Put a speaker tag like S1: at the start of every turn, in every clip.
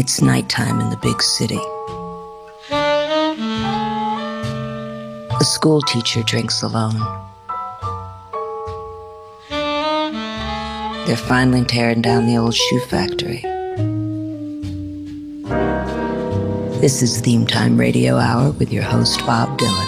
S1: It's nighttime in the big city. A school teacher drinks alone. They're finally tearing down the old shoe factory. This is Theme Time Radio Hour with your host, Bob Dylan.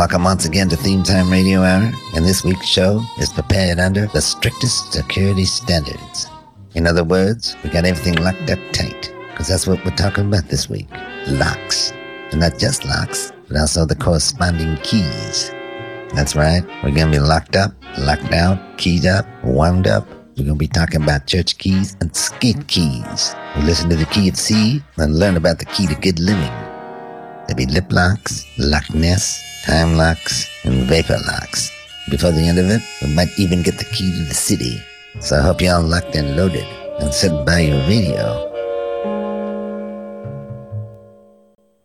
S2: Welcome once again to Theme Time Radio Hour, and this week's show is prepared under the strictest security standards. In other words, we got everything locked up tight, because that's what we're talking about this week. Locks. And not just locks, but also the corresponding keys. That's right, we're gonna be locked up, locked out, keyed up, wound up. We're gonna be talking about church keys and skate keys. We'll listen to the key of C and learn about the key to good living. There'll be lip locks, Loch Ness, time locks, and vapor locks. Before the end of it, we might even get the key to the city. So I hope you're all locked and loaded and sit by your radio.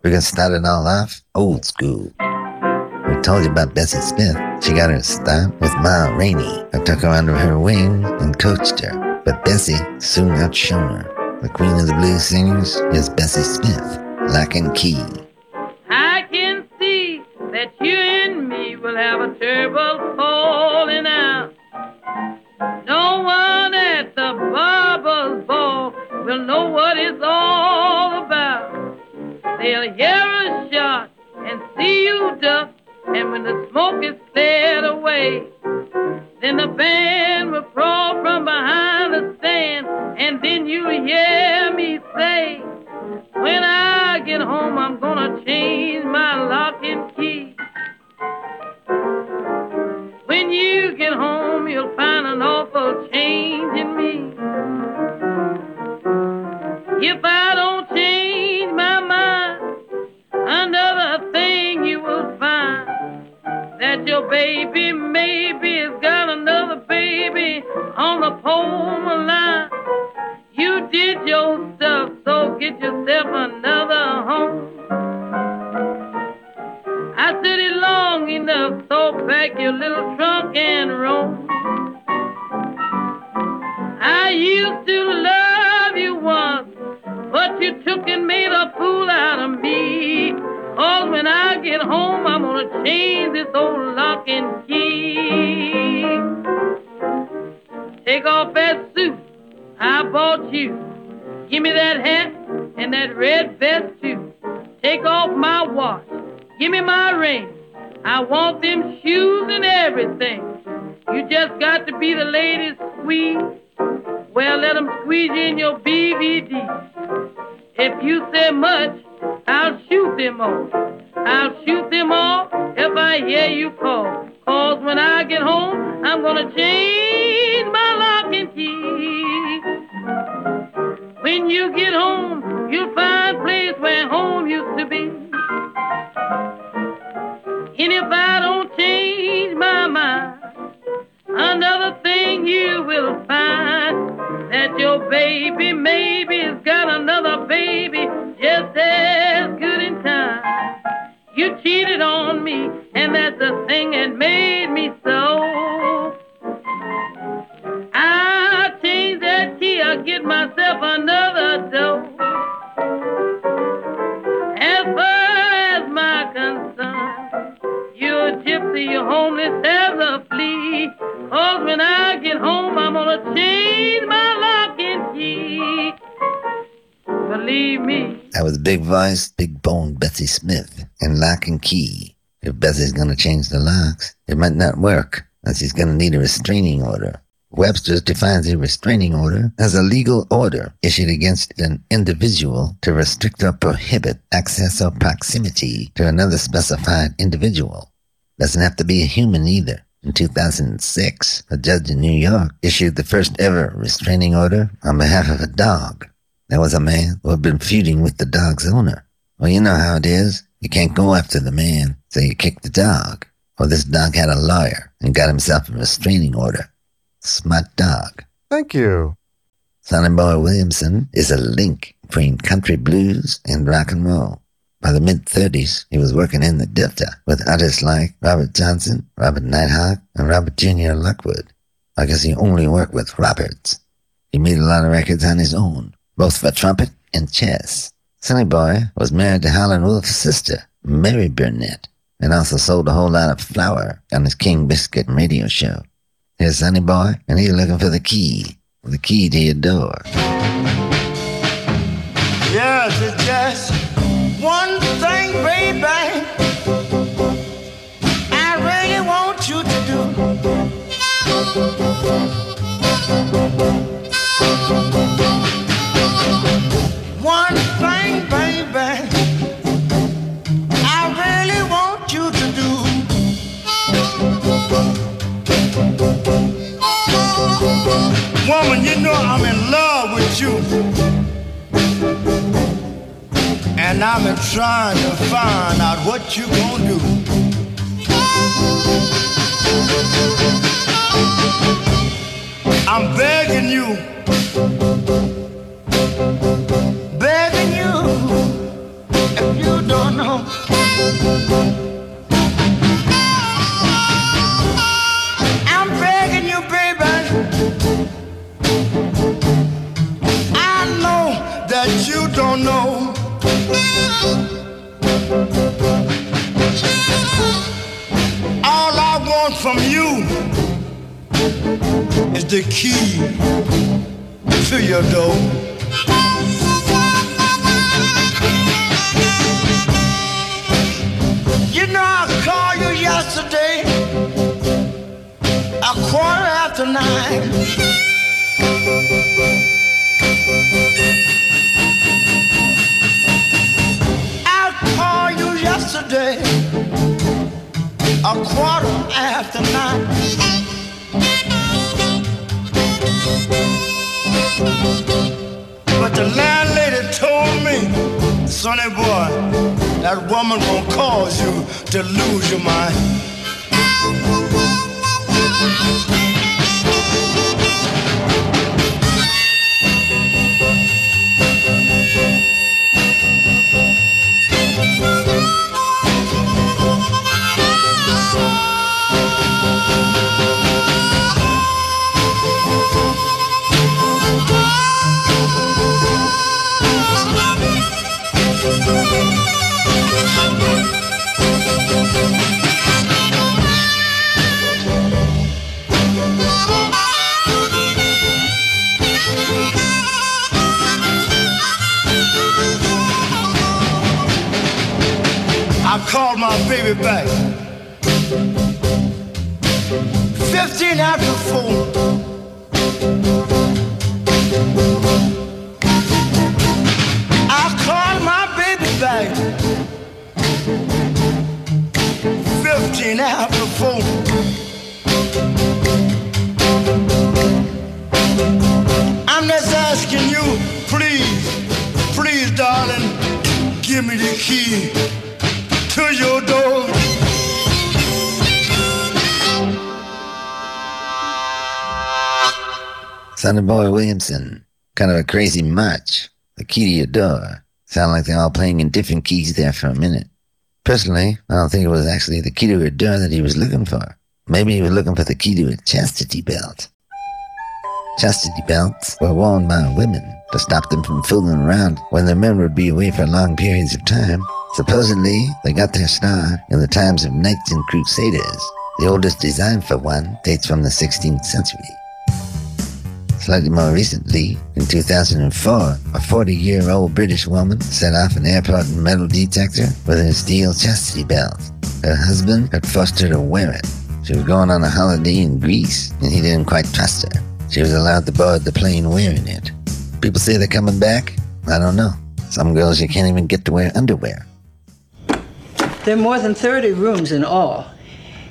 S2: We're gonna start it all off old school. We told you about Bessie Smith. She got her start with Ma Rainey, who took her under her wing and coached her. But Bessie soon outshone her. The queen of the blues singers is Bessie Smith, lock and key.
S3: That you and me will have a terrible falling out. No one at the barber's ball will know what it's all about. They'll hear a shot and see you duck, and when the smoke is cleared away, then the band will crawl from behind the stand, and then you hear me say, When I get home, I'm gonna change
S2: Big Voice, Big Bone Bessie Smith, and Lock and Key. If Bessie's gonna change the locks, it might not work, as she's gonna need a restraining order. Webster's defines a restraining order as a legal order issued against an individual to restrict or prohibit access or proximity to another specified individual. Doesn't have to be a human either. In 2006, a judge in New York issued the first ever restraining order on behalf of a dog. There was a man who had been feuding with the dog's owner. Well, you know how it is. You can't go after the man, so you kick the dog. Well, this dog had a lawyer and got himself a restraining order. Smart dog.
S4: Thank you.
S2: Sonny Boy Williamson is a link between country blues and rock and roll. By the mid 30s, he was working in the Delta with artists like Robert Johnson, Robert Nighthawk, and Robert Jr. Lockwood. I guess he only worked with Roberts. He made a lot of records on his own, both for trumpet and chess. Sonny Boy was married to Howlin' Wolf's sister, Mary Burnett, and also sold a whole lot of flour on his King Biscuit radio show. Here's Sonny Boy, and he's looking for the key, the key to your door.
S4: Yes, it's just one thing, baby. I really want you to do. And I'm trying to find out what you gonna do. I'm begging you, begging you, if you don't know. All I want from you is the key to your door. You know I called you yesterday, a quarter after nine. Yesterday, a quarter after nine. But the landlady told me, sonny boy, that woman gonna cause you to lose your mind. Back.
S2: Sonny Boy Williamson, kind of a crazy march. The key to your door. Sound like they're all playing in different keys there for a minute. Personally, I don't think it was actually the key to her door that he was looking for. Maybe he was looking for the key to a chastity belt. Chastity belts were worn by women to stop them from fooling around when their men would be away for long periods of time. Supposedly, they got their start in the times of knights and crusaders. The oldest design for one dates from the 16th century. Slightly more recently, in 2004, a 40-year-old British woman set off an airport metal detector with a steel chastity belt. Her husband had forced her to wear it. She was going on a holiday in Greece, and he didn't quite trust her. She was allowed to board the plane wearing it. People say they're coming back. I don't know. Some girls you can't even get to wear underwear.
S5: There are more than 30 rooms in all.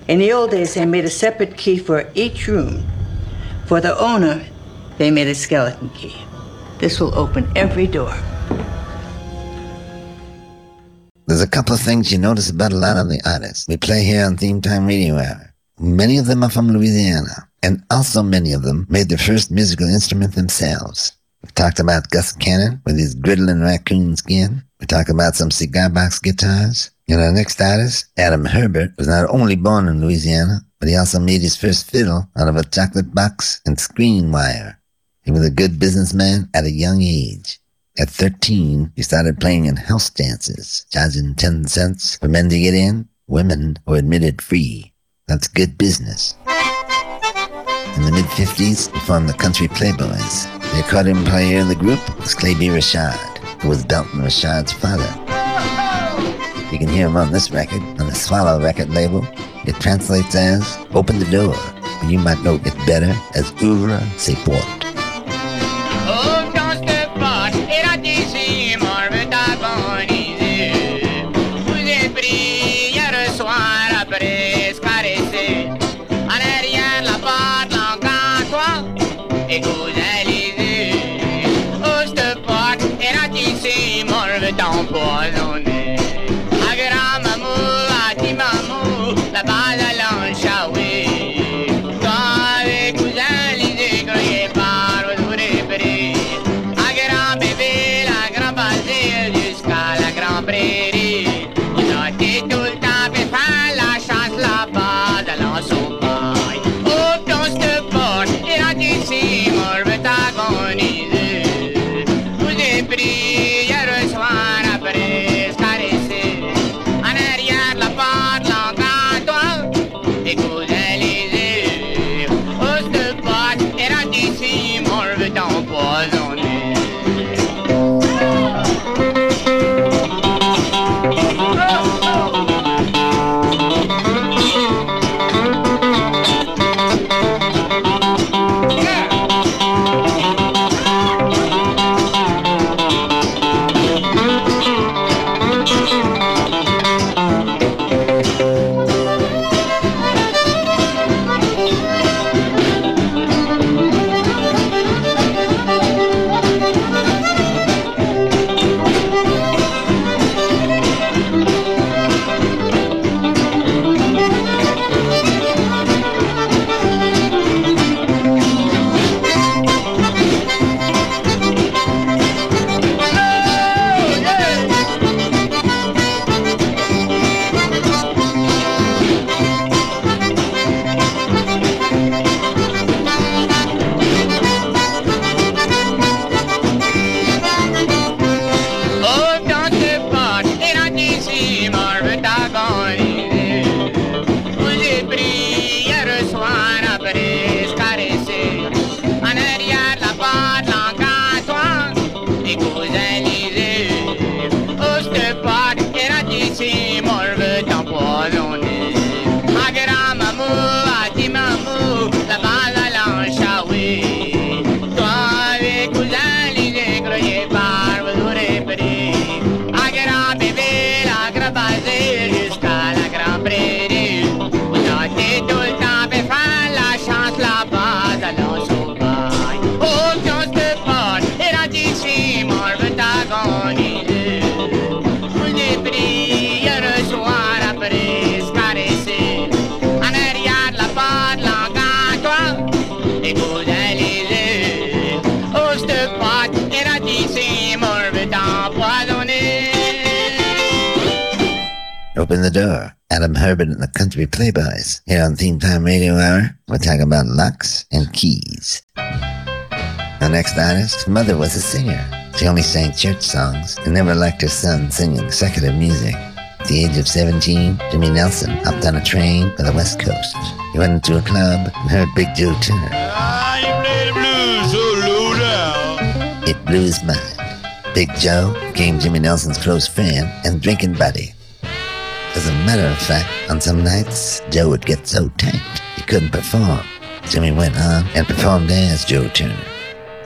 S5: In the old days, they made a separate key for each room. For the owner, they made a skeleton key. This will open every door.
S2: There's a couple of things you notice about a lot of the artists we play here on Theme Time Radio Hour. Many of them are from Louisiana, and also many of them made their first musical instrument themselves. We've talked about Gus Cannon with his griddling raccoon skin. We talked about some cigar box guitars. And our next artist, Adam Hebert, was not only born in Louisiana,
S6: but he also made his first fiddle out of a chocolate box and screen wire. He was a good businessman at a young age. At 13, he started playing in house dances, charging 10 cents for men to get in. Women were admitted free. That's good business. In the mid-50s, he formed the Country Playboys. The accordion player in the group was Clay B. Richard, who was Belton Richard's father. You can hear him on this record, on the Swallow record label. It translates as Open the Door, but you might know it better as Ouvre ses portes. Open the door. Adam Hebert and the Country Playboys. Here on Theme Time Radio Hour, we're talking about locks and keys. Our next artist, mother was a singer. She only sang church songs and never liked her son singing secular music. At the age of 17, Jimmy Nelson hopped on a train for the West Coast. He went into a club and heard Big Joe Turner.
S7: Play the blues so low down.
S6: It blew his mind. Big Joe became Jimmy Nelson's close friend and drinking buddy. As a matter of fact, on some nights, Joe would get so tanked he couldn't perform. Jimmy went on and performed as Joe Turner.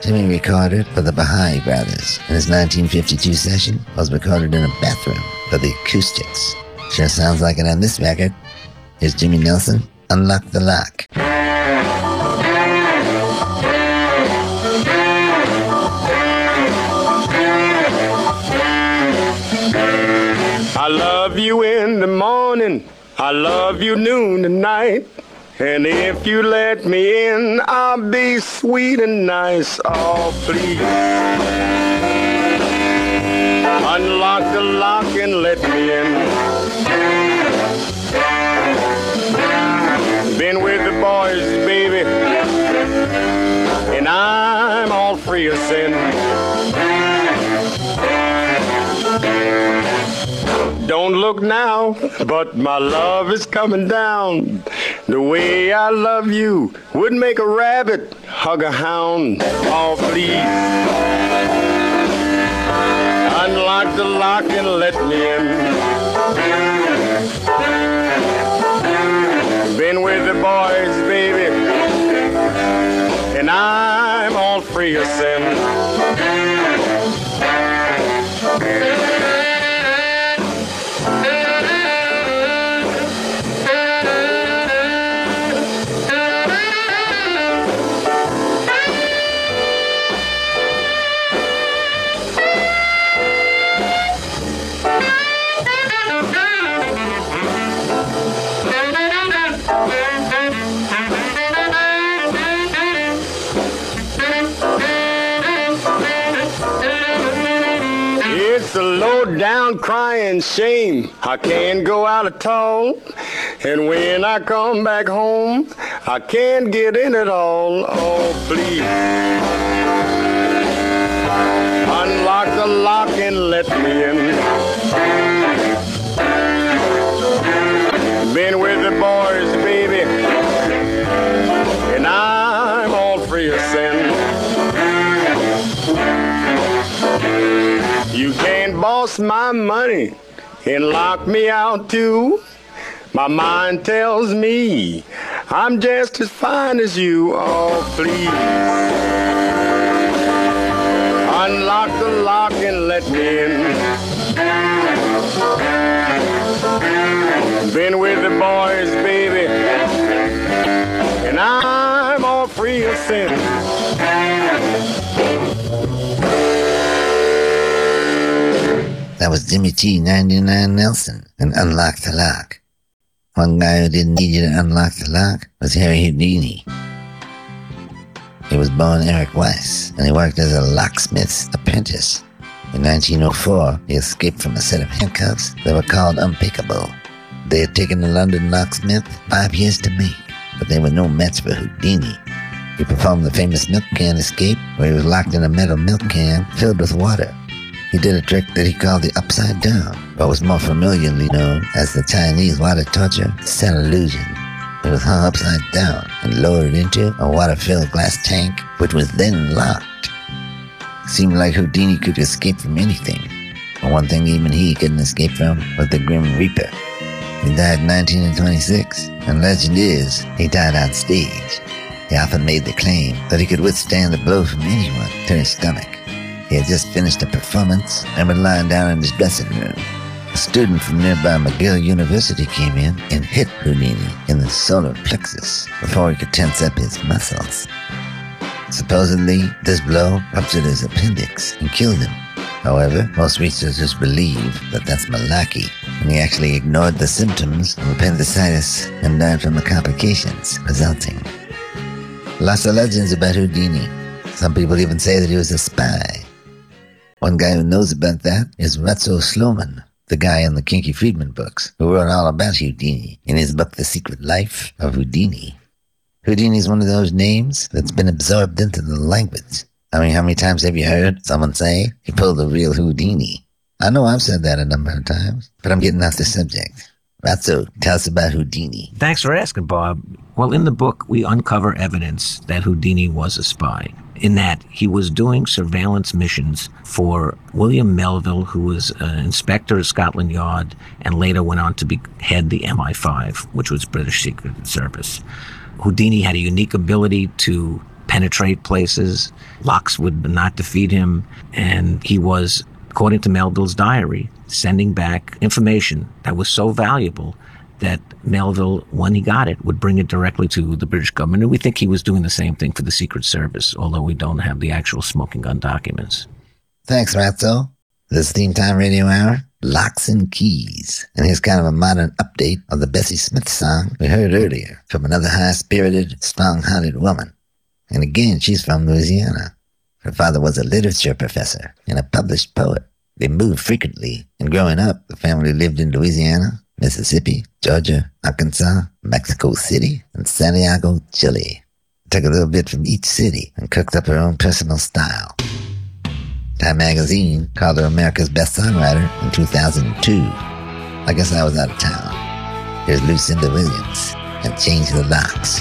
S6: Jimmy recorded for the Bihari Brothers, and his 1952 session was recorded in a bathroom for the acoustics. Sure sounds like it on this record. Here's Jimmy Nelson, Unlock the Lock.
S8: I love you. I love you noon and night. And if you let me in, I'll be sweet and nice. Oh, please. Unlock the lock and let me in. Been with the boys, baby. And I'm all free of sin. Don't look now, but my love is coming down. The way I love you would make a rabbit hug a hound. Oh, please. Unlock the lock and let me in. Been with the boys, baby, and I'm all free of sin. Crying shame. I can't go out at all. And when I come back home, I can't get in at all. Oh, please. Unlock the lock and let me in. Been with the boys, can't my money and locked me out too. My mind tells me I'm just as fine as you. Oh, please. Unlock the lock and let me in. Been with the boys, baby. And I'm all free of sin.
S2: Jimmy T 99 Nelson and Unlock the Lock. One guy who didn't need you to unlock the lock was Harry Houdini. He was born Eric Weiss, and he worked as a locksmith's apprentice. In 1904, he escaped from a set of handcuffs that were called unpickable. They had taken the London locksmith five years to make, but they were no match for Houdini. He performed the famous milk can escape, where he was locked in a metal milk can filled with water. He did a trick that he called the upside down, but was more familiarly known as the Chinese water torture set illusion. It was hung upside down and lowered into a water-filled glass tank, which was then locked. It seemed like Houdini could escape from anything, but one thing even he couldn't escape from was the Grim Reaper. He died in 1926, and legend is he died on stage. He often made the claim that he could withstand a blow from anyone to his stomach. He had just finished a performance and was lying down in his dressing room. A student from nearby McGill University came in and hit Houdini in the solar plexus before he could tense up his muscles. Supposedly, this blow ruptured his appendix and killed him. However, most researchers believe that that's malarkey, and he actually ignored the symptoms of appendicitis and died from the complications resulting. Lots of legends about Houdini. Some people even say that he was a spy. One guy who knows about that is Ratso Sloman, the guy in the Kinky Friedman books, who wrote all about Houdini in his book The Secret Life of Houdini. Houdini is one of those names that's been absorbed into the language. I mean, how many times have you heard someone say he pulled a real Houdini? I know I've said that a number of times, but I'm getting off the subject. Ratso, tell us about Houdini.
S9: Thanks for asking, Bob. Well, in the book, we uncover evidence that Houdini was a spy. In that he was doing surveillance missions for William Melville, who was an inspector at Scotland Yard and later went on to be head the MI5, which was British Secret Service. Houdini had a unique ability to penetrate places. Locks would not defeat him, and he was, according to Melville's diary, sending back information that was so valuable that Melville, when he got it, would bring it directly to the British government. And we think he was doing the same thing for the Secret Service, although we don't have the actual smoking gun documents.
S2: Thanks, Ratso. This is Theme Time Radio Hour, Locks and Keys. And here's kind of a modern update of the Bessie Smith song we heard earlier from another high-spirited, strong-hearted woman. And again, she's from Louisiana. Her father was a literature professor and a published poet. They moved frequently, and growing up, the family lived in Louisiana, Mississippi, Georgia, Arkansas, Mexico City, and Santiago, Chile.
S10: took a little bit from each city and cooked up her own personal style. Time magazine called her America's Best Songwriter in 2002. I guess I was out of town. Here's Lucinda Williams and Change the Locks.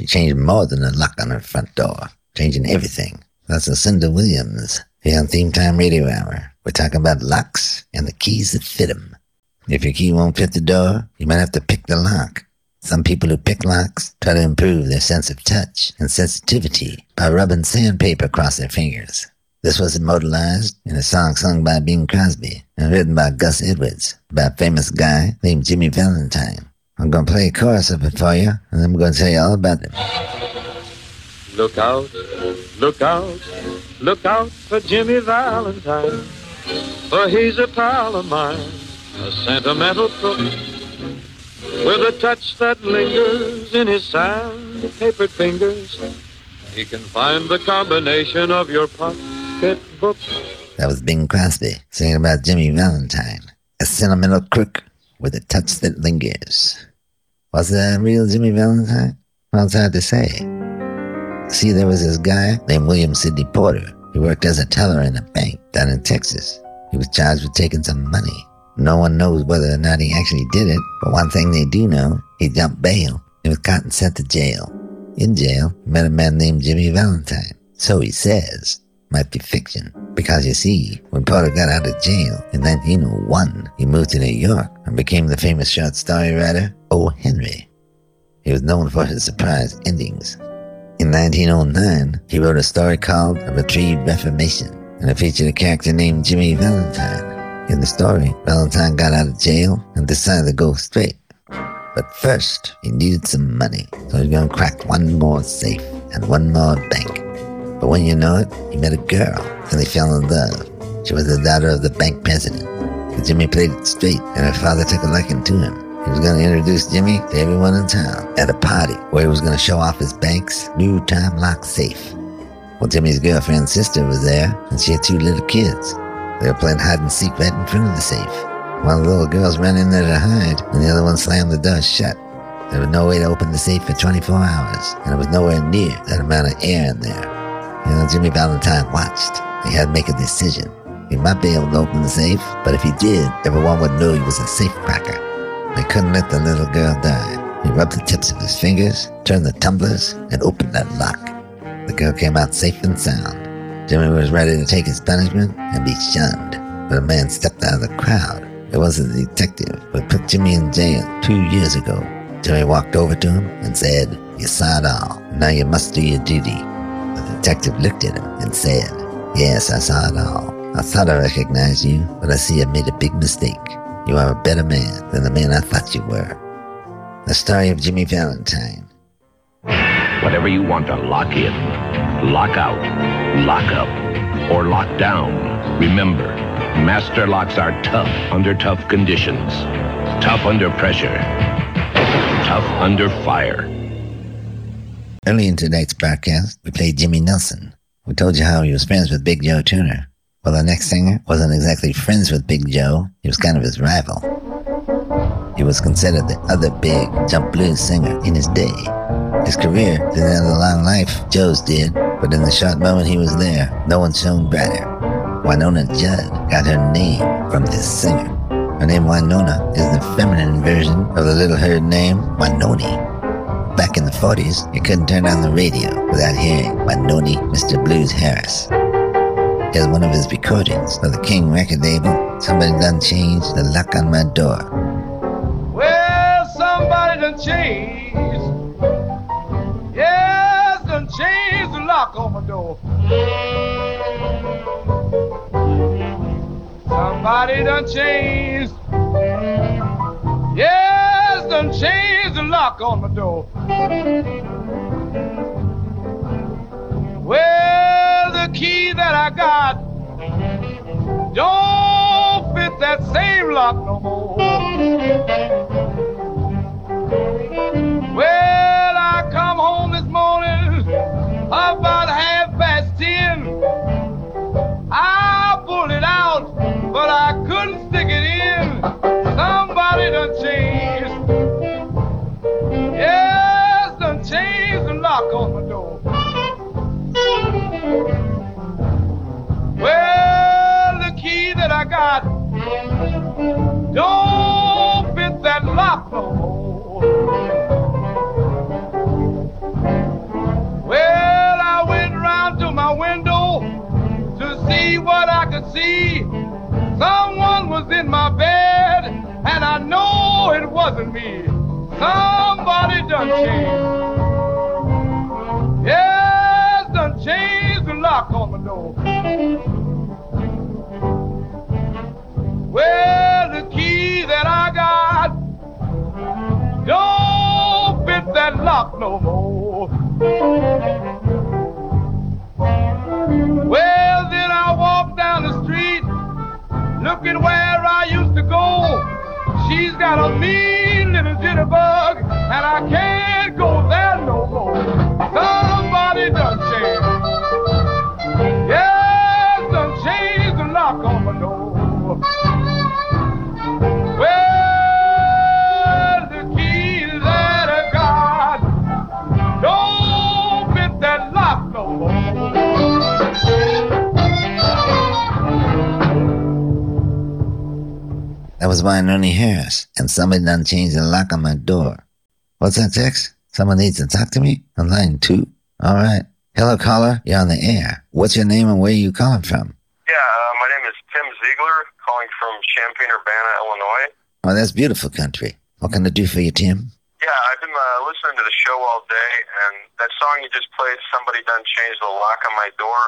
S10: She changed more than a lock on her front door. Changing everything. That's Lucinda Williams here on Theme Time Radio Hour. We're talking about locks and the keys that fit 'em. If your key won't fit the door, you might have to pick the lock. Some people who pick locks try to improve their sense of touch and sensitivity by rubbing sandpaper across their fingers. This was immortalized in a song sung by Bing Crosby and written by Gus Edwards by a famous guy named Jimmy Valentine. I'm going to play a chorus of it for you, and I'm going to tell you all about it.
S11: Look out, look out, look out for Jimmy Valentine. For he's a pal of mine, a sentimental crook. With a touch that lingers in his sandpapered fingers, he can find the combination of your pocketbook.
S10: That was Bing Crosby singing about Jimmy Valentine, a sentimental crook with a touch that lingers. Was that real Jimmy Valentine? Well, hard to say. See, there was this guy named William Sidney Porter. He worked as a teller in a bank down in Texas. He was charged with taking some money. No one knows whether or not he actually did it, but one thing they do know, he jumped bail and was caught and sent to jail.
S2: In jail, he met a man named Jimmy Valentine. So he says. Might be fiction. Because you see, when Porter got out of jail in 1901, he moved to New York and became the famous short story writer O. Henry. He was known for his surprise endings. In 1909, he wrote a story called A Retrieved Reformation, and it featured a character named Jimmy Valentine. In the story, Valentine got out of jail and decided to go straight. But first, he needed some money, so he was going to crack one more safe and one more bank. But when you know it, he met a girl, and they fell in love. She was the daughter of the bank president. Jimmy played it straight, and her father took a liking to him. He was going to introduce Jimmy to everyone in town at a party where he was going to show off his bank's new time lock safe. Well, Jimmy's girlfriend's sister was there, and she had two little kids. They were playing hide and seek right in front of the safe. One of the little girls ran in there to hide, and the other one slammed the door shut. There was no way to open the safe for 24 hours, and it was nowhere near that amount of air in there. You know, Jimmy Valentine watched. He had to make a decision. He might be able to open the safe, but if he did, everyone would know he was a safe cracker. They couldn't let the little girl die. He rubbed the tips of his fingers, turned the tumblers, and opened that lock. The girl came out safe and sound. Jimmy was ready to take his punishment and be shunned, but a man stepped out of the crowd. It was a detective who put Jimmy in jail two years ago. Jimmy walked over to him and said, You saw it all. Now you must do your duty. The detective looked at him and said, Yes, I saw it all. I thought I recognized you, but I see I made a big mistake. You are a better man than the man I thought you were. The story of Jimmy Valentine.
S12: Whatever you want to lock in, lock out, lock up, or lock down, remember, master locks are tough under tough conditions, tough under pressure, tough under fire.
S2: Early in tonight's broadcast, we played Jimmy Nelson. We told you how he was friends with Big Joe Turner. Well, the next singer wasn't exactly friends with Big Joe. He was kind of his rival. He was considered the other big jump blues singer in his day. His career didn't have a long life, Joe's did, but in the short moment he was there, no one shone brighter. Wynonna Judd got her name from this singer. Her name Wynonna is the feminine version of the little herd name Wynonie. Back in the 40s, you couldn't turn on the radio without hearing Wynonie Mr. Blues Harris. Here's one of his recordings for the King record label. Somebody done changed the lock on my door.
S13: Well, somebody done changed. Yes, done changed the lock on my door. Somebody done changed. Yes, done changed the lock on my door. Well, the key that I got don't fit that same lock no more. Well, I come home this morning I can't go there no more. Somebody done changed. Yes, done changed the lock on my door. Well, the key that I got don't fit that lock no
S2: That was Wynonie Harris, and somebody done changed the lock on my door. What's that, Tex? Someone needs to talk to me? On line two? All right. Hello, caller. You're on the air. What's your name and where are you calling from?
S14: Yeah, uh, my name is Tim Ziegler, calling from Champaign-Urbana, Illinois.
S2: Oh, that's beautiful country. What can I do for you, Tim?
S14: Yeah, I've been uh, listening to the show all day, and that song you just played, Somebody Done Changed the Lock on My Door,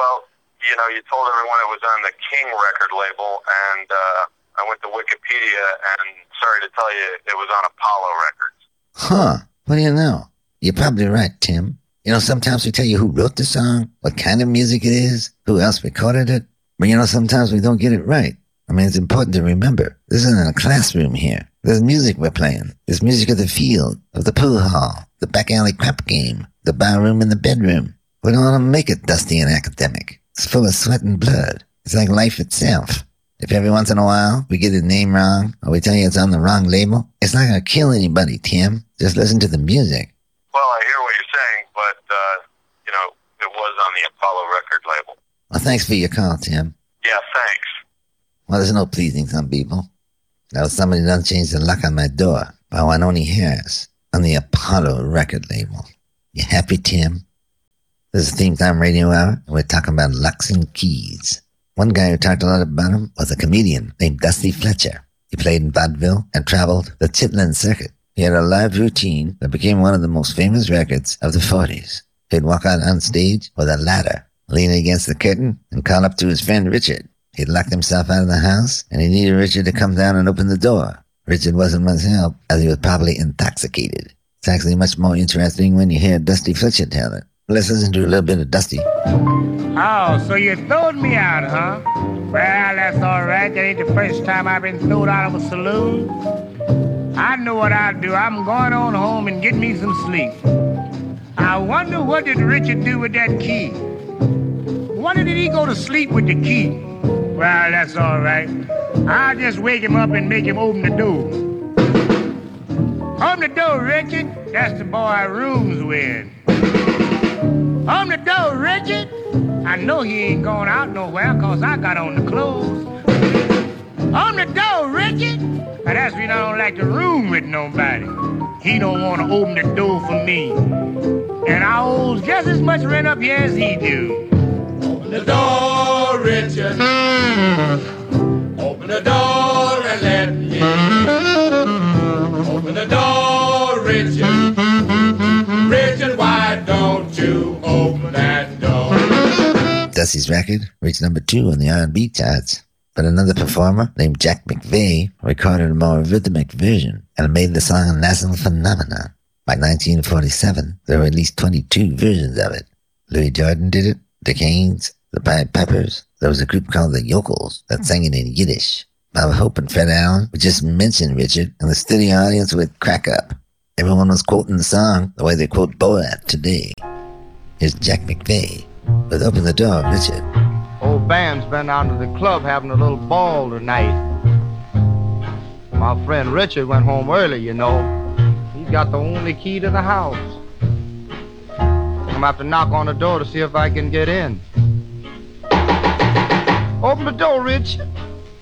S14: well, you know, you told everyone it was on the King record label, and uh, I went to Wikipedia, and sorry to tell you, it was on Apollo Records.
S2: Huh. What do you know? You're probably right, Tim. You know, sometimes we tell you who wrote the song, what kind of music it is, who else recorded it. But you know, sometimes we don't get it right. I mean, it's important to remember. This isn't a classroom here. There's music we're playing. There's music of the field, of the pool hall, the back alley crap game, the bar room and the bedroom. We don't want to make it dusty and academic. It's full of sweat and blood. It's like life itself. If every once in a while we get the name wrong or we tell you it's on the wrong label, it's not going to kill anybody, Tim. Just listen to the music.
S14: Well, I hear what you're saying, but, uh, you know, it was on the Apollo record label.
S2: Well, thanks for your call, Tim.
S14: Yeah, thanks.
S2: Well, there's no pleasing some people. Now somebody done changed the lock on my door by Wynonie Harris on the Apollo record label. You happy, Tim? This is Theme Time Radio Hour, and we're talking about locks and keys. One guy who talked a lot about him was a comedian named Dusty Fletcher. He played in vaudeville and traveled the Chitlin circuit. He had a live routine that became one of the most famous records of the 40s. He'd walk out on stage with a ladder, lean against the curtain, and call up to his friend Richard. He'd locked himself out of the house, and he needed Richard to come down and open the door. Richard wasn't much help, as he was probably intoxicated. It's actually much more interesting when you hear Dusty Fletcher tell it. Let's listen to a little bit of Dusty.
S15: Oh, so you throwed me out, huh? Well, that's all right. That ain't the first time I've been thrown out of a saloon. I know what I'll do. I'm going on home and get me some sleep. I wonder what did Richard do with that key? Wonder did he go to sleep with the key? Well, that's all right. I'll just wake him up and make him open the door. Open the door, Richard. That's the boy I rooms with. Open the door, Richard. I know he ain't going out nowhere cause I got on the clothes. Open the door, Richard. Now that's when I don't like to room with nobody. He don't want to open the door for me. And I owes just as much rent up here as he do.
S7: Open the door, Richard. Hmm. Open the door and let
S2: Dusty's record reached number two on the R&B charts, but another performer named Jack McVea recorded a more rhythmic version and made the song a national phenomenon. By 1947, there were at least 22 versions of it. Louis Jordan did it, the Canes, the Pied Pipers. There was a group called the Yokels that sang it in Yiddish. Bob Hope and Fred Allen would just mention Richard, and the studio audience would crack up. Everyone was quoting the song the way they quote Borat today. Here's Jack McVea with Open the Door, Richard.
S16: Old band's been out to the club having a little ball tonight. My friend Richard went home early, you know. He's got the only key to the house. I'm have to knock on the door to see if I can get in. Open the door, Richard.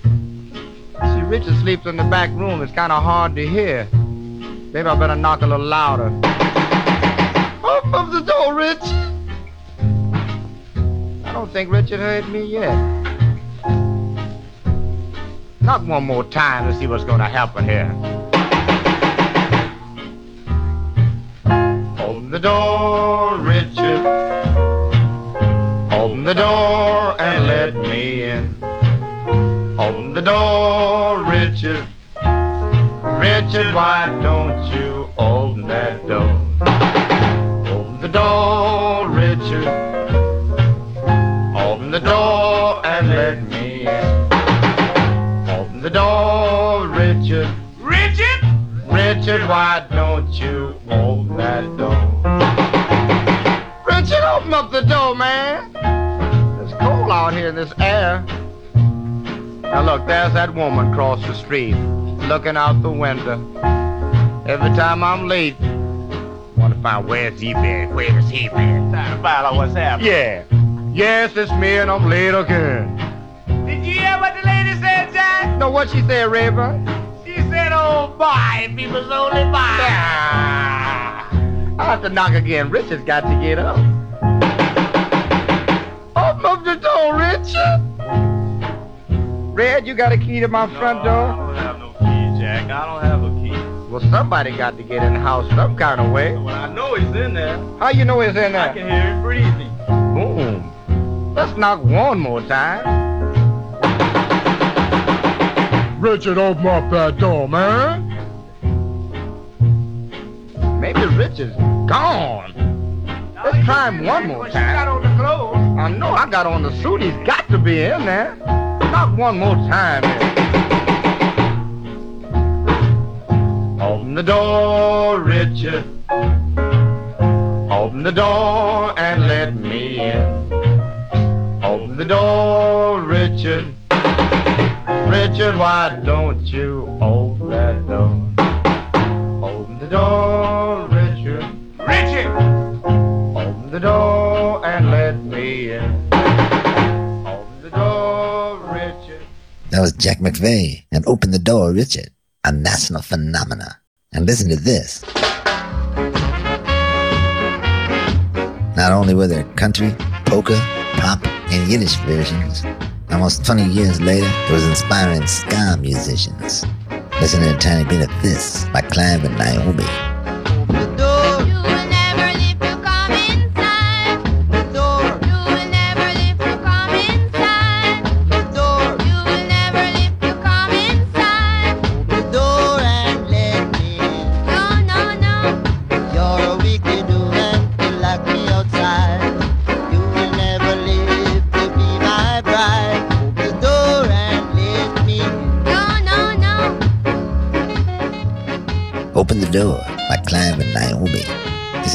S16: See, Richard sleeps in the back room. It's kind of hard to hear. Maybe I better knock a little louder. Open the door, Richard. I don't think Richard heard me yet. Knock one more time to see what's gonna happen here. Open the door, Richard. Open the door and let me in. Open the door, Richard. Richard, why look, there's that woman across the street, looking out the window. Every time I'm late, want to find where's he been? Where has he been? Trying to find out what's happening. Yeah. Yes, it's me and I'm late again.
S15: Did you hear what the lady said, Jack?
S16: No, what she said, Rayburn?
S15: She said, oh boy, if he was only by.
S16: I have to knock again. Richard's got to get up. Open up the door, Richard. Red, you got a key to my front door?
S17: I don't have no key, Jack. I don't have a key.
S16: Well, somebody got to get in the house some kind of way.
S17: Well, I know he's in there.
S16: How you know he's in there?
S17: I can hear him breathing.
S16: Boom. Let's knock one more time. Richard, open up that door, man. Maybe Richard's gone. Let's try him one more time.
S13: got on the clothes.
S16: I know I got on the suit. He's got to be in there. One more time. Eh? Open the door, Richard. Open the door and let me in. Open the door, Richard. Richard, why don't you open that door?
S2: Was Jack McVea and Open the Door, Richard, a national phenomena. And listen to this. Not only were there country, polka, pop, and Yiddish versions, almost 20 years later, it was inspiring ska musicians. Listen to a tiny bit of this by Clive and Naomi.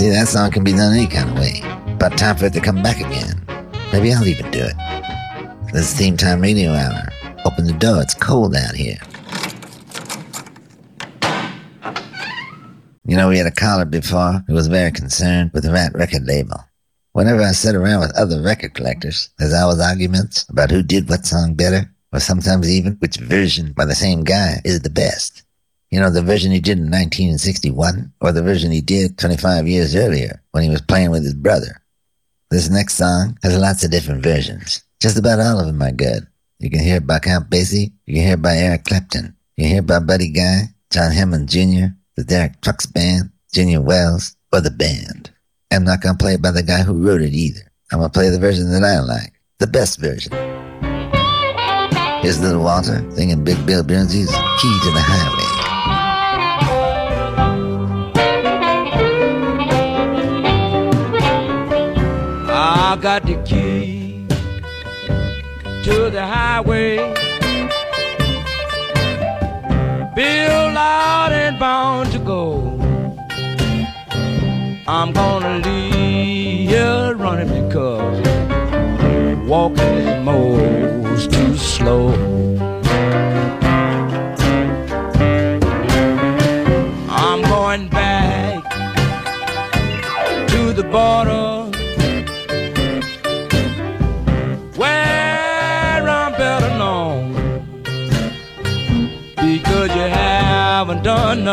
S2: See, that song can be done any kind of way. About time for it to come back again. Maybe I'll even do it. This is Theme Time Radio Hour. Open the door, it's cold out here. You know, we had a caller before who was very concerned with the Rat record label. Whenever I sit around with other record collectors, there's always arguments about who did what song better, or sometimes even which version by the same guy is the best. You know, the version he did in 1961, or the version he did 25 years earlier when he was playing with his brother. This next song has lots of different versions. Just about all of them are good. You can hear it by Count Basie, you can hear it by Eric Clapton, you can hear it by Buddy Guy, John Hammond Jr., the Derek Trucks Band, Junior Wells, or the band. I'm not gonna play it by the guy who wrote it either. I'm gonna play the version that I like, the best version. Here's Little Walter singing Big Bill Broonzy's Key to the Highway.
S18: Got the key to the highway. Built out and bound to go. I'm gonna leave here running because walking is most too slow. I'm going back to the border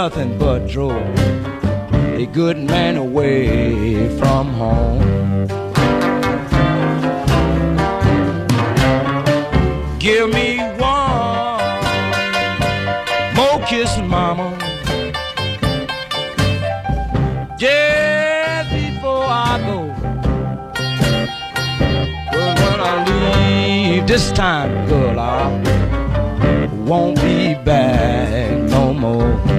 S18: nothing but drove a good man away from home. Give me one more kiss, mama. Just before I go. But when I leave this time, girl, I won't be back no more.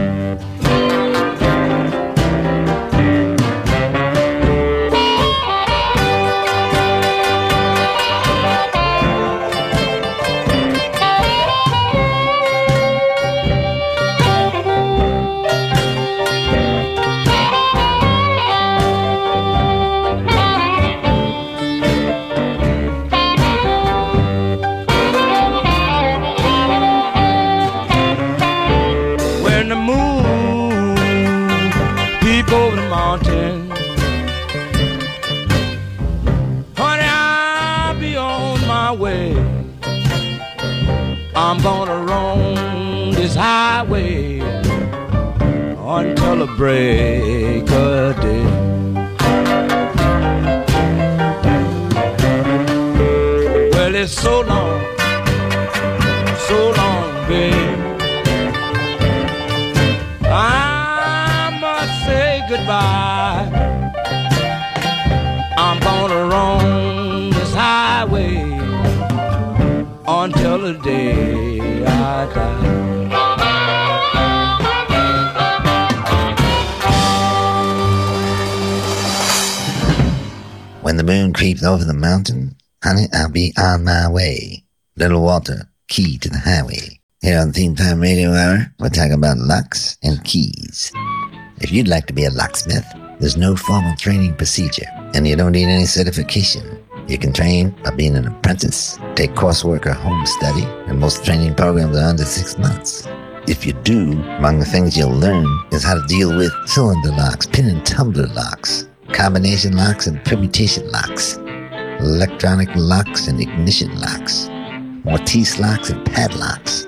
S18: break a day. Well, it's so long, so long, babe. I must say goodbye. I'm gonna roam this highway until the day I die.
S2: Moon creeps over the mountain, honey, I'll be on my way. Little Walter, key to the highway. Here on Theme Time Radio Hour, we're talking about locks and keys. If you'd like to be a locksmith, there's no formal training procedure, and you don't need any certification. You can train by being an apprentice, take coursework or home study, and most training programs are under six months. If you do, among the things you'll learn is how to deal with cylinder locks, pin and tumbler locks, combination locks and permutation locks, electronic locks and ignition locks, Mortise locks and padlocks,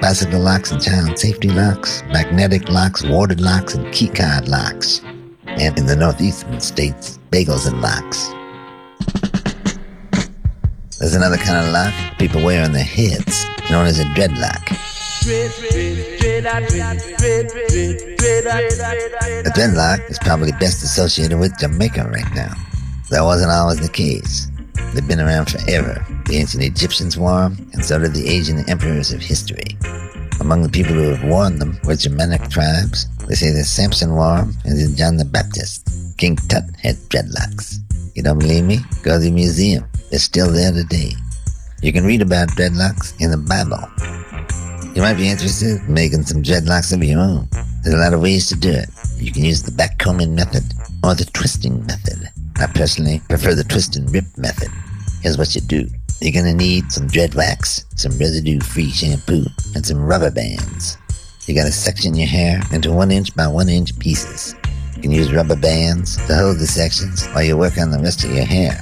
S2: bicycle locks and child safety locks, magnetic locks, warded locks, and keycard locks. And in the northeastern states, bagels and locks. There's another kind of lock people wear on their heads, known as a dreadlock. The dreadlock is probably best associated with Jamaica right now. That wasn't always the case. They've been around forever. The ancient Egyptians wore them, and so did the Asian emperors of history. Among the people who have worn them were Germanic tribes. They say that Samson wore them, and then John the Baptist. King Tut had dreadlocks. You don't believe me? Go to the museum. They're still there today. You can read about dreadlocks in the Bible. You might be interested in making some dreadlocks of your own. There's a lot of ways to do it. You can use the backcombing method or the twisting method. I personally prefer the twist and rip method. Here's what you do. You're gonna need some dread wax, some residue-free shampoo, and some rubber bands. You gotta section your hair into one inch by one inch pieces. You can use rubber bands to hold the sections while you work on the rest of your hair.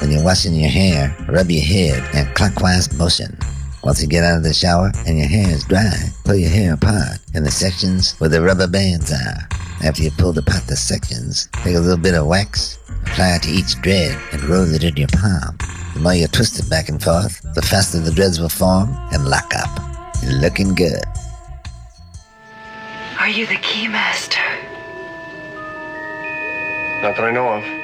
S2: When you're washing your hair, rub your head in clockwise motion. Once you get out of the shower and your hair is dry, pull your hair apart in the sections where the rubber bands are. After you've pulled apart the sections, take a little bit of wax, apply it to each dread, and roll it in your palm. The more you twist it back and forth, the faster the dreads will form and lock up. You're looking good.
S19: Are you the key master?
S8: Not that I know of.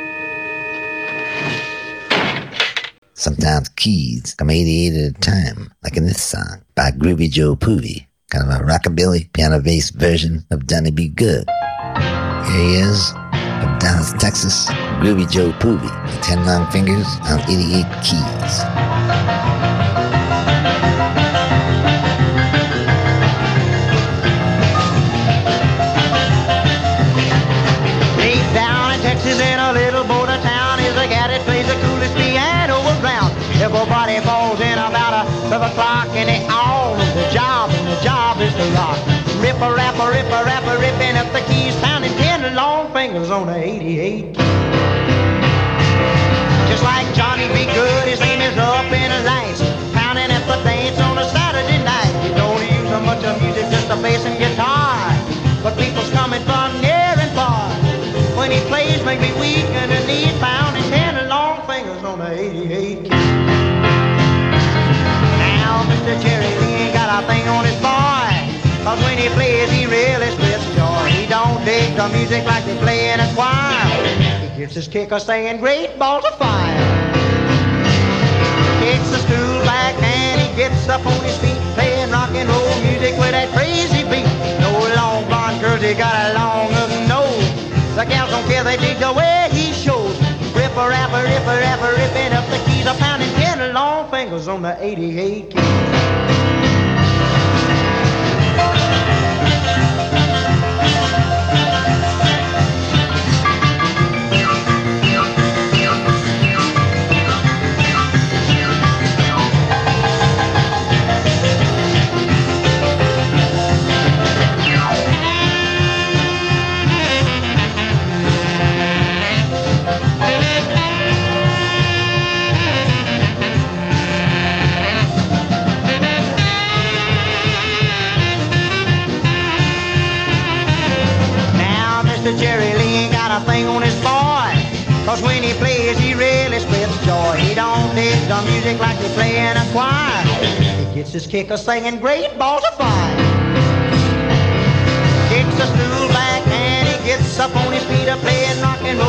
S2: Sometimes keys come 88 at a time, like in this song by Groovey Joe Poovey, kind of a rockabilly piano bass version of Johnny B. Goode. Here he is from Dallas, Texas, Groovey Joe Poovey, the 10 long fingers on 88 keys.
S20: Everybody falls in about a 12 o'clock and they all know the job and the job is to rock. Ripper, rapper, ripper, rapper, ripping up the keys, pounding ten long fingers on the 88. Just like Johnny B. Goode, his name is up in the lights, pounding at the dance on a Saturday night. You don't use a much of music, just a bass and guitar. But people's coming from near and far. When he plays, make me weak and the knees pounding the music like they play in a choir. He gives his kicker saying great balls of fire. Kicks the stool back and he gets up on his feet, playing rock and roll music with that crazy beat. No long blonde girls, he got a long hook nose. The gals don't care, they dig the way he shows. Ripper, rapper, ripper, rapper, ripping up the keys, a pounding ten long fingers on the 88 key. A thing on his boy.
S21: Cause when he plays, he really spreads joy. He don't dig the music like they play in a choir. He gets his kicker singing great balls of fire. Kicks the stool back and he gets up on his feet a playing rock and roll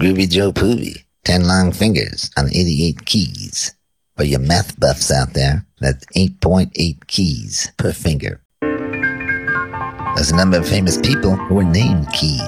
S2: Groovey Joe Poovey. Ten long fingers on 88 keys. For your math buffs out there, that's 8.8 keys per finger. There's a number of famous people who were named Key.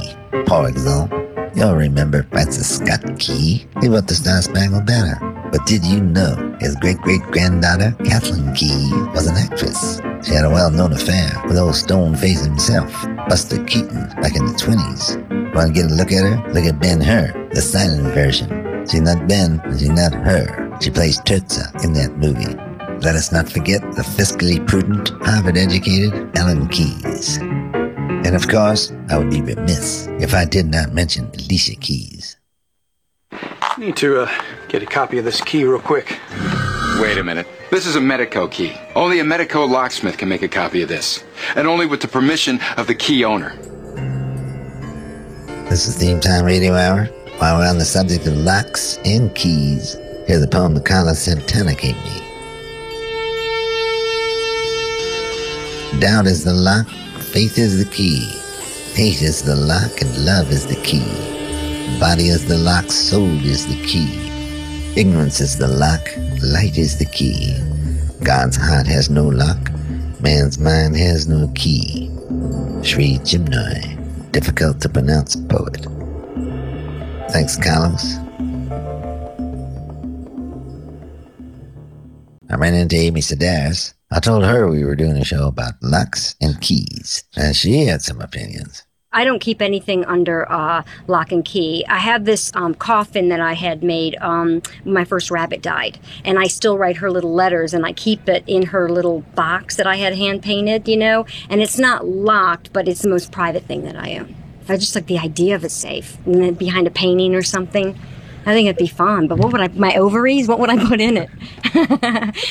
S2: For example, you'll remember Francis Scott Key. He wrote the Star Spangled Banner. But did you know his great-great-granddaughter, Kathleen Key, was an actress? She had a well-known affair with old Stone-Face himself, Buster Keaton, back in the 20s. Want to get a look at her? Look at Ben-Hur, the silent version. She's not Ben, she's not her. She plays Tirzah in that movie. Let us not forget the fiscally prudent, Harvard-educated Alan Keyes. And of course, I would be remiss if I did not mention Alicia Keys.
S22: Need to uh, get a copy of this key real quick.
S23: Wait a minute. This is a Medeco key. Only a Medeco locksmith can make a copy of this. And only with the permission of the key owner.
S2: This is Theme Time Radio Hour. While we're on the subject of locks and keys, here's a poem that Carlos Santana gave me. Doubt is the lock, faith is the key. Hate is the lock, and love is the key. Body is the lock, soul is the key. Ignorance is the lock, light is the key. God's heart has no lock, man's mind has no key. Sri Chinmoy, difficult to pronounce poet. Thanks, Carlos. I ran into Amy Sedaris. I told her we were doing a show about locks and keys, and she had some opinions.
S24: I don't keep anything under uh, lock and key. I have this um, coffin that I had made um, my first rabbit died, and I still write her little letters, and I keep it in her little box that I had hand painted, you know. And it's not locked, but it's the most private thing that I own. I just like the idea of a safe behind a painting or something. I think it'd be fun, but what would I? My ovaries? What would I put in it?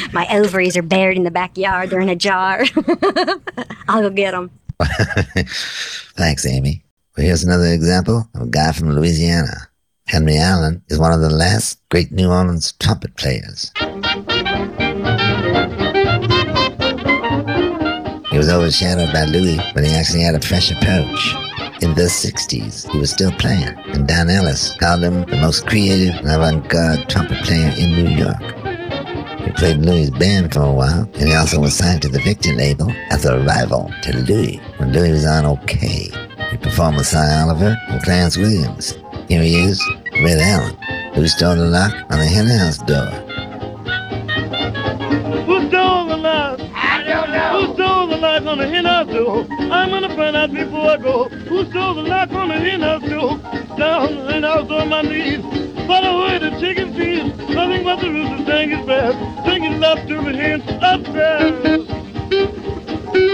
S24: my ovaries are buried in the backyard. They're in a jar. I'll go get them.
S2: Thanks, Amy. Well, here's another example of a guy from Louisiana. Henry Allen is one of the last great New Orleans trumpet players. He was overshadowed by Louis, but he actually had a fresh approach. In the 60s, he was still playing, and Don Ellis called him the most creative and avant-garde trumpet player in New York. He played in Louis' band for a while, and he also was signed to the Victor label as a rival to Louis when Louis was on Okeh. He performed with Cy Oliver and Clarence Williams. Here he is, Red Allen, who stole the lock on the hen house door.
S25: Who stole the lock? I don't know. Who stole the lock on the hen house door? I'm gonna find out before I go. Who stole the lock on the hen house door? Down the hen house on my knees. Follow away the chicken feed. Nothing but the rooster sang his best. Singing love to the hens upstairs. Who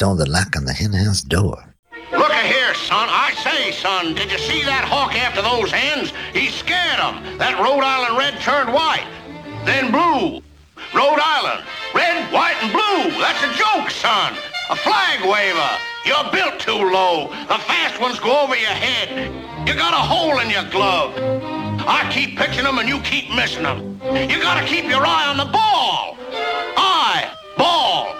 S25: Stole the lock on the henhouse door?
S26: Look a here, son. I say, son, did you see that hawk after those hens? He scared 'em. That Rhode Island red turned white, then blue. Rhode Island, red, white, and blue. That's a joke, son. A flag waver. You're built too low. The fast ones go over your head. You got a hole in your glove. I keep pitching 'em and you keep missing 'em. You gotta keep your eye on the ball. Eye, ball,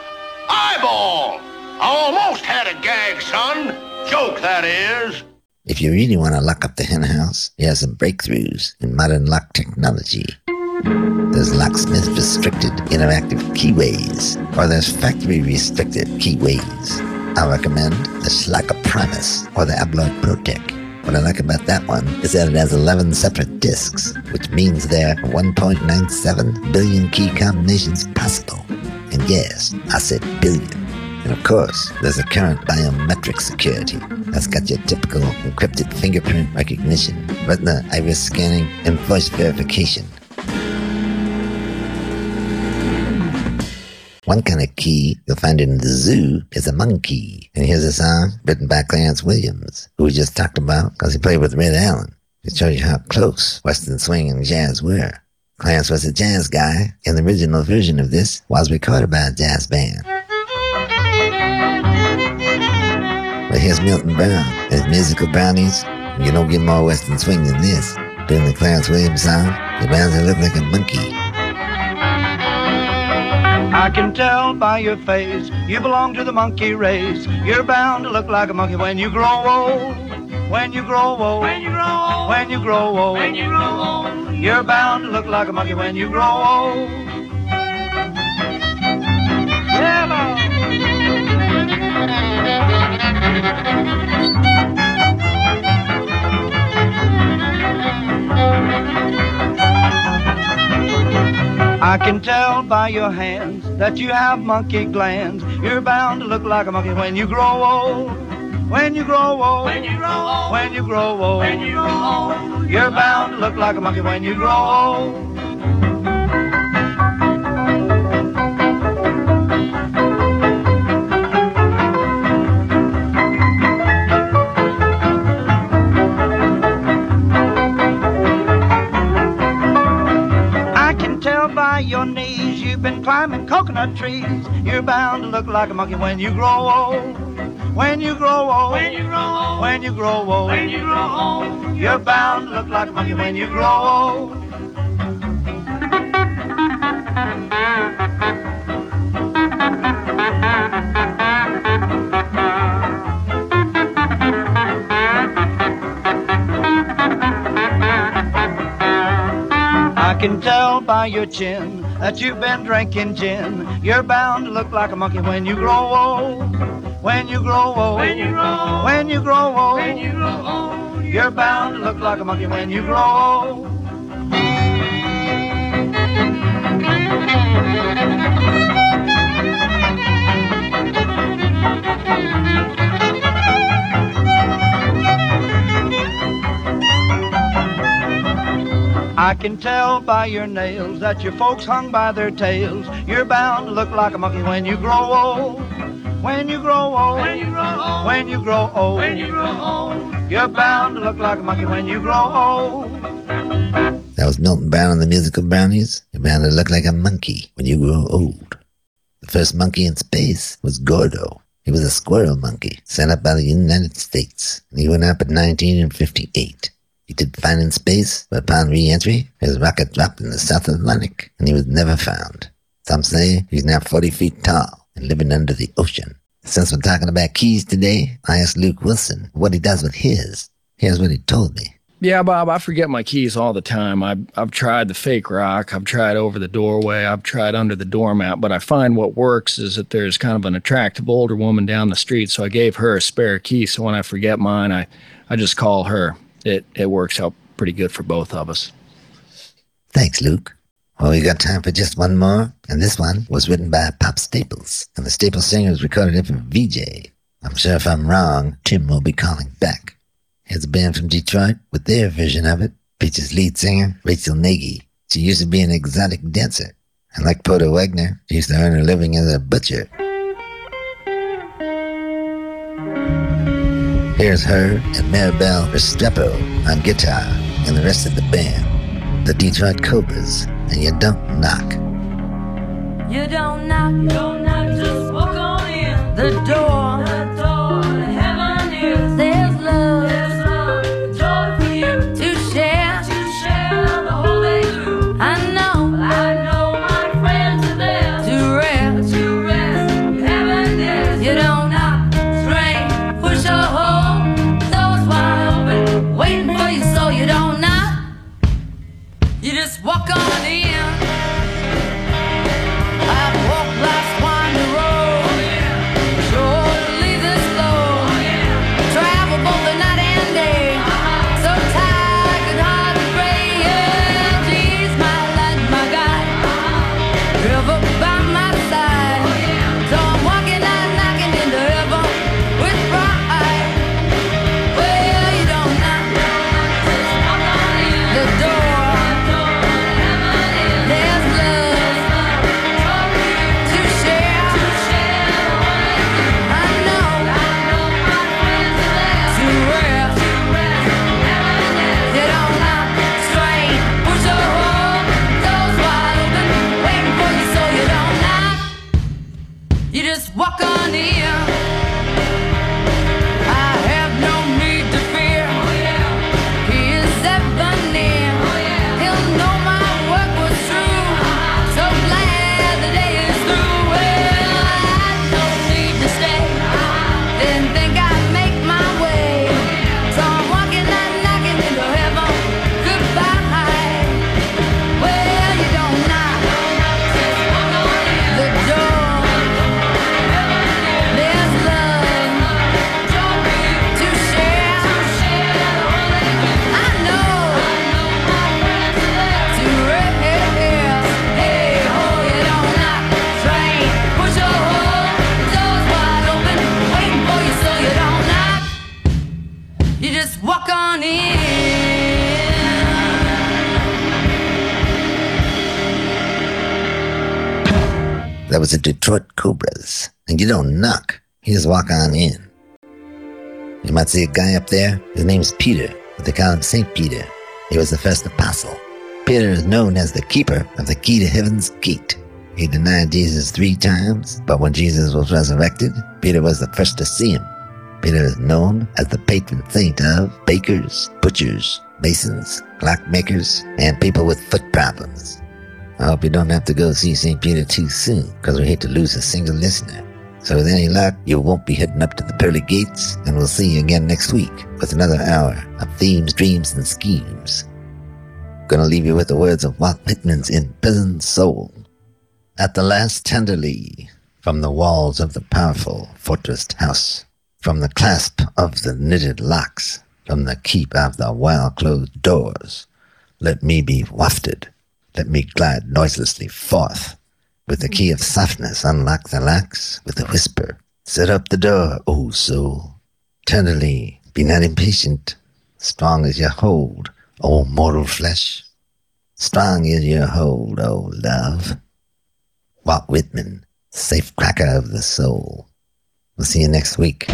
S26: eyeball. I almost had a gag, son. Joke, that is.
S2: If you really want to lock up the hen house, you have some breakthroughs in modern lock technology. There's locksmith restricted interactive keyways, or there's factory restricted keyways. I recommend the Schlage Primus or the Abloy Protec. What I like about that one is that it has 11 separate disks, which means there are 1.97 billion key combinations possible. And yes, I said billion. And of course, there's a current biometric security. That's got your typical encrypted fingerprint recognition, retina iris scanning, and voice verification. One kind of key you'll find in the zoo is a monkey. And here's a song written by Clarence Williams, who we just talked about because he played with Red Allen. It shows you how close Western swing and jazz were. Clarence was a jazz guy, and the original version of this was recorded by a jazz band. But here's Milton Brown and his musical brownies. You don't get more Western swing than this. Doing the Clarence Williams song, the bound to look like a monkey.
S20: I can tell by your face you belong to the monkey race. You're bound to look like a monkey when you grow old. When you grow old. When you grow old. When you grow old. When you grow old. You're bound to look like a monkey when you grow old. Yeah, I can tell by your hands that you have monkey glands. You're bound to look like a monkey when you grow old. When you grow old. When you grow old. When you grow old. When you grow old. You're bound to look like a monkey when you grow old. Your knees you've been climbing coconut trees. You're bound to look like a monkey when you grow old. When you grow old. When you grow old. When you grow old. When you grow old. You're bound to look like a monkey when you grow old. Can tell by your chin that you've been drinking gin. You're bound to look like a monkey when you grow old. When you grow old. When you grow old. When you grow old. When you grow old. You're bound to look like a monkey when you grow old. I can tell by your nails that your folks hung by their tails. You're bound to look like a monkey when you grow old. When you grow old. When you grow old. When you grow old. When you grow old. You're bound to look like a monkey when you grow old.
S2: That was Milton Brown and the Musical Brownies. You're bound to look like a monkey when you grow old. The first monkey in space was Gordo. He was a squirrel monkey sent up by the United States, and he went up in 1958. He did fine in space, but upon re-entry, his rocket dropped in the South Atlantic, and he was never found. Some say he's now 40 feet tall and living under the ocean. Since we're talking about keys today, I asked Luke Wilson what he does with his. Here's what he told me.
S25: Yeah, Bob, I forget my keys all the time. I've, I've tried the fake rock. I've tried over the doorway. I've tried under the doormat. But I find what works is that there's kind of an attractive older woman down the street. So I gave her a spare key. So when I forget mine, I, I just call her. It, it works out pretty good for both of us.
S2: Thanks, Luke. Well, we got time for just one more, and this one was written by Pop Staples, and the Staples singers recorded it for Vee-Jay. I'm sure if I'm wrong, Tim will be calling back. Here's a band from Detroit with their version of it. Features lead singer Rachel Nagy. She used to be an exotic dancer, and like Porter Wagoner, she used to earn her living as a butcher. Here's her and Maribel Restrepo on guitar, and the rest of the band, the Detroit Cobras, and you don't knock.
S10: You don't knock, don't knock, just walk on in. The door you don't knock, you just walk on in. You
S2: might see a guy up there. His name's Peter, but they call him St. Peter. He was the first apostle. Peter is known as the keeper of the key to heaven's gate. He denied Jesus three times, but when Jesus was resurrected, Peter was the first to see him. Peter is known as the patron saint of bakers, butchers, masons, clockmakers, and people with foot problems. I hope you don't have to go see St. Peter too soon, because we hate to lose a single listener. So with any luck, you won't be heading up to the pearly gates, and we'll see you again next week with another hour of themes, dreams, and schemes. Gonna leave you with the words of Walt Whitman's imprisoned soul. At the last tenderly, from the walls of the powerful fortressed house, from the clasp of the knitted locks, from the keep of the well-closed doors, let me be wafted, let me glide noiselessly forth. With the key of softness unlock the locks, with a whisper, set up the door, O soul. Tenderly, be not impatient, strong is your hold, O mortal flesh. Strong is your hold, O love. Walt Whitman, safe cracker of the soul. We'll see you next week.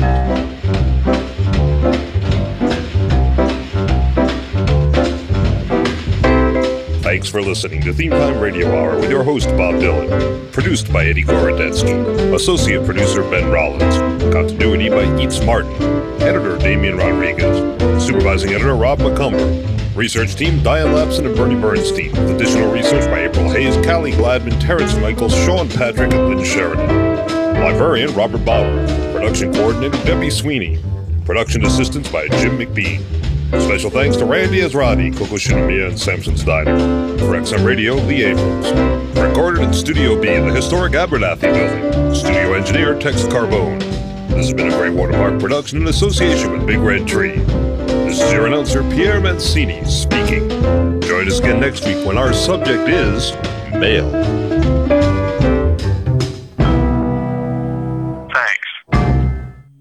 S27: Thanks for listening to Theme Time Radio Hour with your host, Bob Dylan. Produced by Eddie Gorodetsky. Associate producer, Ben Rollins. Continuity by Eats Martin. Editor, Damian Rodriguez. Supervising editor, Rob McCumber. Research team, Diane Lapson and Bernie Bernstein. With additional research by April Hayes, Callie Gladman, Terrence Michaels, Sean Patrick, and Lynn Sheridan. Librarian, Robert Bauer. Production coordinator, Debbie Sweeney. Production assistance by Jim McBean. Special thanks to Randy Ezratty, Coco Shinomiya, and Samson's Diner. For XM Radio, Lee Abrams. Recorded in Studio B in the historic Abernathy building. Studio engineer, Tex Carbone. This has been a Grey Water Park production in association with Big Red Tree. This is your announcer, Pierre Mancini, speaking. Join us again next week when our subject is mail.